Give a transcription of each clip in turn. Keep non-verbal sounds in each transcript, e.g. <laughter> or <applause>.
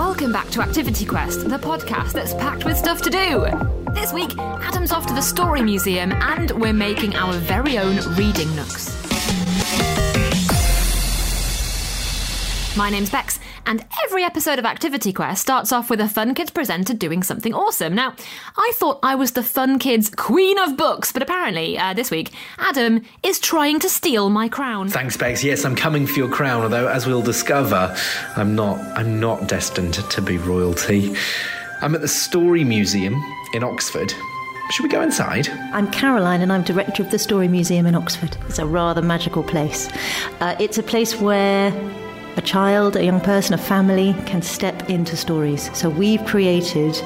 Welcome back to Activity Quest, the podcast that's packed with stuff to do. This week, Adam's off to the Story Museum and we're making our very own reading nooks. My name's Bex, and every episode of Activity Quest starts off with a Fun Kids presenter doing something awesome. Now, I thought I was the Fun Kids Queen of Books, but apparently, uh, this week, Adam is trying to steal my crown. Thanks, Bex. Yes, I'm coming for your crown, although, as we'll discover, I'm not, I'm not destined to be royalty. I'm at the Story Museum in Oxford. Should we go inside? I'm Caroline and I'm director of the Story Museum in Oxford. It's a rather magical place. Uh, it's a place where a child, a young person, a family can step into stories. So we've created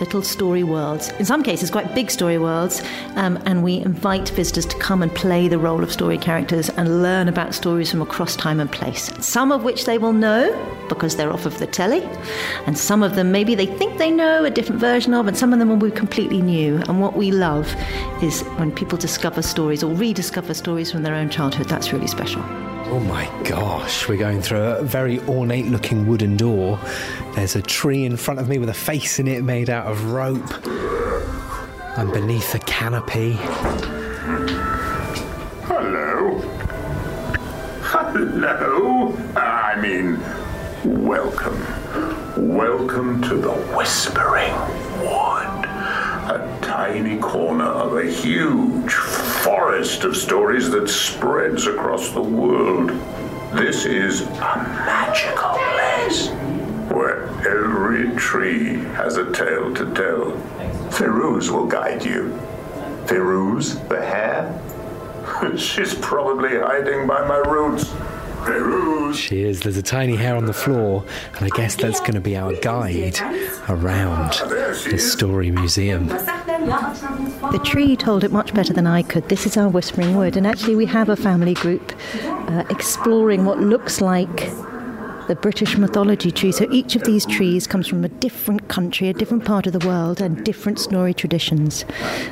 little story worlds, in some cases, quite big story worlds, um, and we invite visitors to come and play the role of story characters and learn about stories from across time and place. Some of which they will know because they're off of the telly, and some of them maybe they think they know a different version of, and some of them will be completely new. And what we love is when people discover stories or rediscover stories from their own childhood. That's really special. Oh my gosh, we're going through a very ornate looking wooden door. There's a tree in front of me with a face in it made out of rope. I'm beneath a canopy. Hello. Hello. I mean, welcome. Welcome to the Whispering Wood. A tiny corner of a huge forest of stories that spreads across the world. This is a magical place where every tree has a tale to tell. Ferouz will guide you. Ferouz, the hare? <laughs> She's probably hiding by my roots. Ferouz! She is. There's a tiny hare on the floor, and I guess that's going to be our guide around the Story Museum. The tree told it much better than I could. This is our Whispering Wood, and actually, we have a family group uh, exploring what looks like the British mythology tree. So each of these trees comes from a different country, a different part of the world, and different story traditions.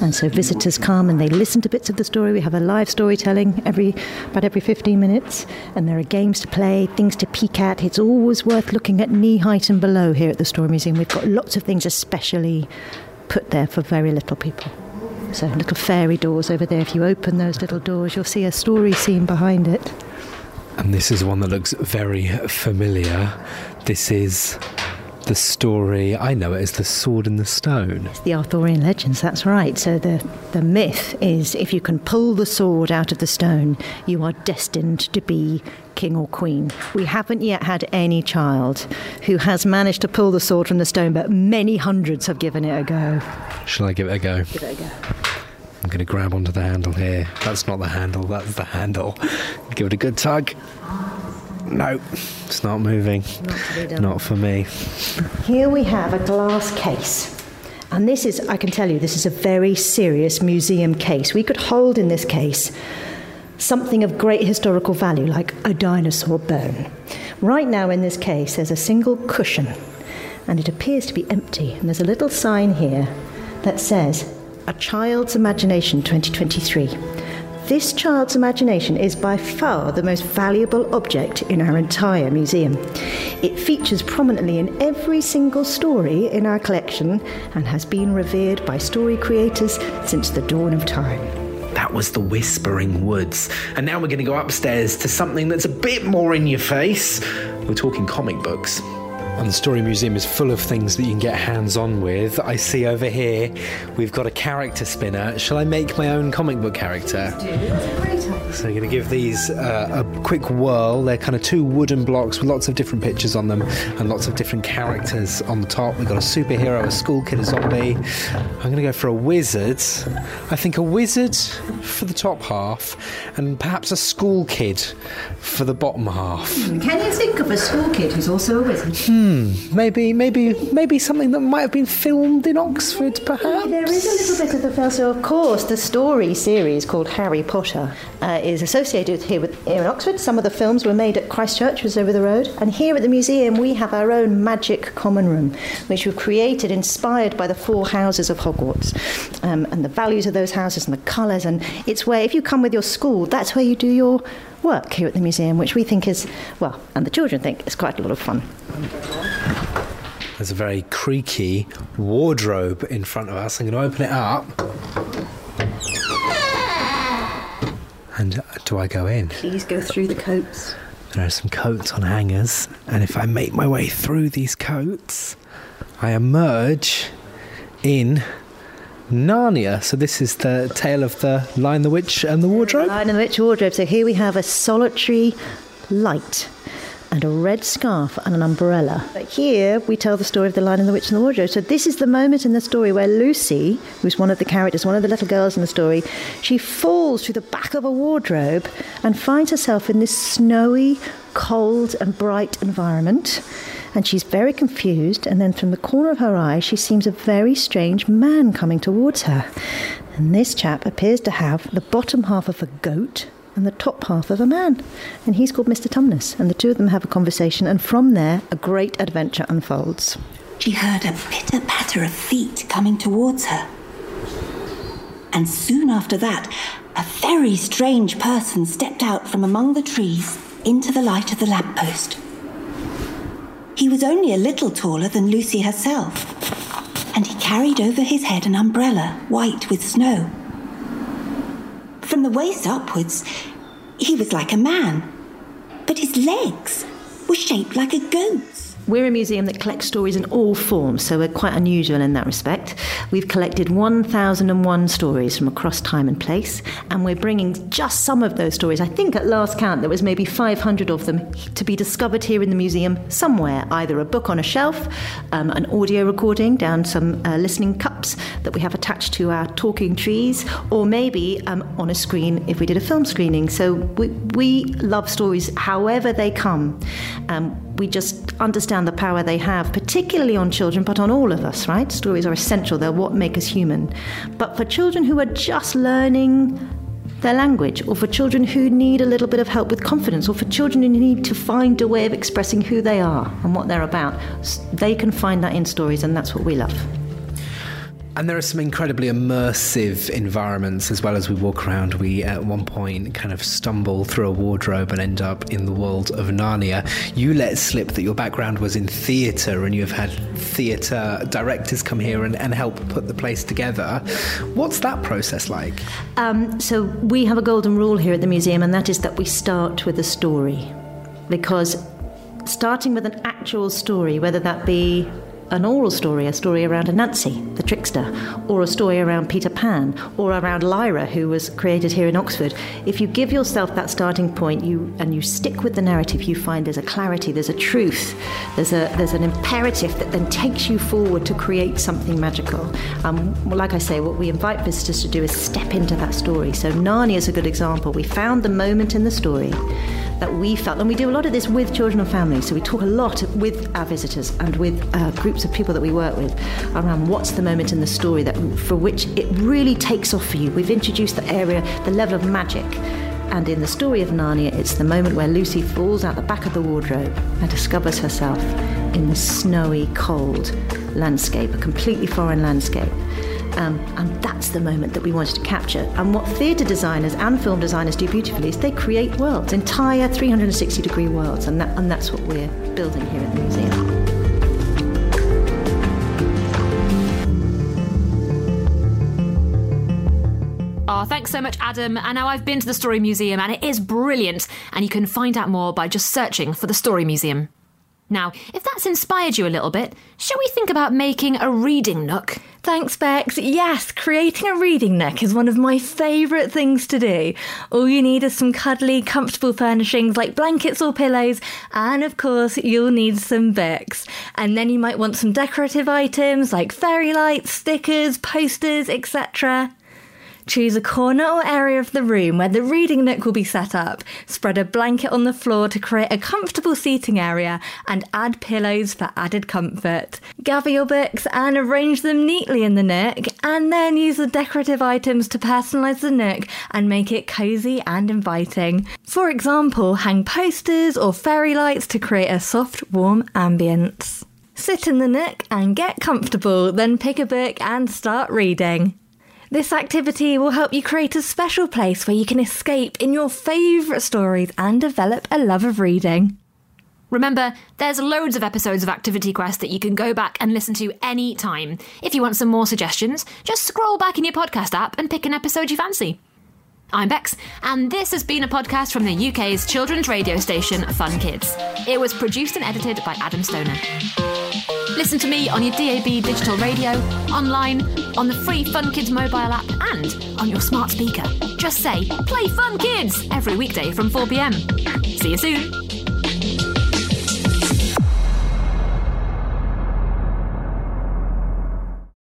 And so visitors come and they listen to bits of the story. We have a live storytelling every about every 15 minutes, and there are games to play, things to peek at. It's always worth looking at knee height and below here at the Story Museum. We've got lots of things especially put there for very little people. So little fairy doors over there. If you open those little doors, you'll see a story scene behind it. And this is one that looks very familiar. This is the story, I know it as The Sword in the Stone. It's the Arthurian legends, that's right. So the, the myth is if you can pull the sword out of the stone, you are destined to be king or queen. We haven't yet had any child who has managed to pull the sword from the stone, but many hundreds have given it a go. Shall I give it a go? Give it a go. I'm going to grab onto the handle here. That's not the handle, that's the handle. Give it a good tug. No, it's not moving. Not, Not for me. Here we have a glass case. And this is, I can tell you, this is a very serious museum case. We could hold in this case something of great historical value, like a dinosaur bone. Right now, in this case, there's a single cushion, and it appears to be empty. And there's a little sign here that says, A Child's Imagination 2023. This child's imagination is by far the most valuable object in our entire museum. It features prominently in every single story in our collection and has been revered by story creators since the dawn of time. That was the Whispering Woods. And now we're going to go upstairs to something that's a bit more in your face. We're talking comic books. And the Story Museum is full of things that you can get hands on with. I see over here we've got a character spinner. Shall I make my own comic book character? So I'm going to give these uh, a quick whirl. They're kind of two wooden blocks with lots of different pictures on them and lots of different characters on the top. We've got a superhero, a school kid, a zombie. I'm going to go for a wizard. I think a wizard for the top half and perhaps a school kid for the bottom half. Can you think of a school kid who's also a wizard? Maybe, maybe, maybe something that might have been filmed in Oxford, perhaps. There is a little bit of the film. So, of course, the story series called Harry Potter uh, is associated here with here in Oxford. Some of the films were made at Christ Church, which is over the road. And here at the museum, we have our own magic common room, which we've created inspired by the four houses of Hogwarts um, and the values of those houses and the colours. And it's where, if you come with your school, that's where you do your work here at the museum, which we think is, well, and the children think is quite a lot of fun. There's a very creaky wardrobe in front of us. I'm going to open it up. And uh, do I go in? Please go through the coats. There are some coats on hangers, and if I make my way through these coats, I emerge in Narnia. So this is the tale of the Lion, the Witch, and the Wardrobe. Lion and the Witch wardrobe. So here we have a solitary light and a red scarf and an umbrella. But here we tell the story of the Lion and the Witch and the Wardrobe. So this is the moment in the story where Lucy, who's one of the characters, one of the little girls in the story, she falls through the back of a wardrobe and finds herself in this snowy, cold, and bright environment. And she's very confused, and then from the corner of her eye, she sees a very strange man coming towards her. And this chap appears to have the bottom half of a goat and the top half of a man. And he's called Mr. Tumnus. And the two of them have a conversation, and from there, a great adventure unfolds. She heard a pitter patter of feet coming towards her. And soon after that, a very strange person stepped out from among the trees into the light of the lamppost. He was only a little taller than Lucy herself, and he carried over his head an umbrella white with snow. From the waist upwards, he was like a man, but his legs were shaped like a goat's. We're a museum that collects stories in all forms, so we're quite unusual in that respect. We've collected 1,001 stories from across time and place, and we're bringing just some of those stories. I think at last count there was maybe 500 of them to be discovered here in the museum somewhere, either a book on a shelf, um, an audio recording down some uh, listening cups that we have attached to our talking trees, or maybe um, on a screen if we did a film screening. So we, we love stories however they come. Um, we just understand the power they have, particularly on children, but on all of us, right? Stories are essential, they're what make us human. But for children who are just learning their language, or for children who need a little bit of help with confidence, or for children who need to find a way of expressing who they are and what they're about, they can find that in stories, and that's what we love. And there are some incredibly immersive environments as well as we walk around. We, at one point, kind of stumble through a wardrobe and end up in the world of Narnia. You let slip that your background was in theatre and you have had theatre directors come here and, and help put the place together. What's that process like? Um, so we have a golden rule here at the museum, and that is that we start with a story, because starting with an actual story, whether that be an oral story, a story around Anansi, the trickster, or a story around Peter Pan, or around Lyra, who was created here in Oxford. If you give yourself that starting point, you and you stick with the narrative, you find there's a clarity, there's a truth, there's a there's an imperative that then takes you forward to create something magical. Um, like I say, what we invite visitors to do is step into that story. So Narnia is a good example. We found the moment in the story that we felt, and we do a lot of this with children and families. So we talk a lot with our visitors and with uh, groups of people that we work with around what's the moment in the story that for which it really takes off for you. We've introduced the area, the level of magic. And in the story of Narnia, it's the moment where Lucy falls out the back of the wardrobe and discovers herself in the snowy, cold landscape, a completely foreign landscape. Um, and that's the moment that we wanted to capture. And what theatre designers and film designers do beautifully is they create worlds, entire 360 degree worlds, and, that, and that's what we're building here at the museum. Oh, thanks so much, Adam. And now I've been to the Story Museum and it is brilliant. And you can find out more by just searching for the Story Museum. Now, if that's inspired you a little bit, shall we think about making a reading nook? Thanks, Bex. Yes, creating a reading nook is one of my favourite things to do. All you need is some cuddly, comfortable furnishings like blankets or pillows, and of course, you'll need some books. And then you might want some decorative items like fairy lights, stickers, posters, etc. Choose a corner or area of the room where the reading nook will be set up. Spread a blanket on the floor to create a comfortable seating area and add pillows for added comfort. Gather your books and arrange them neatly in the nook, and then use the decorative items to personalise the nook and make it cosy and inviting. For example, hang posters or fairy lights to create a soft, warm ambience. Sit in the nook and get comfortable, then pick a book and start reading. This activity will help you create a special place where you can escape in your favourite stories and develop a love of reading. Remember, there's loads of episodes of Activity Quest that you can go back and listen to any time. If you want some more suggestions, just scroll back in your podcast app and pick an episode you fancy. I'm Bex, and this has been a podcast from the UK's children's radio station Fun Kids. It was produced and edited by Adam Stoner. Listen to me on your DAB digital radio, online, on the free Fun Kids mobile app, and on your smart speaker. Just say, Play Fun Kids! every weekday from 4pm. See you soon!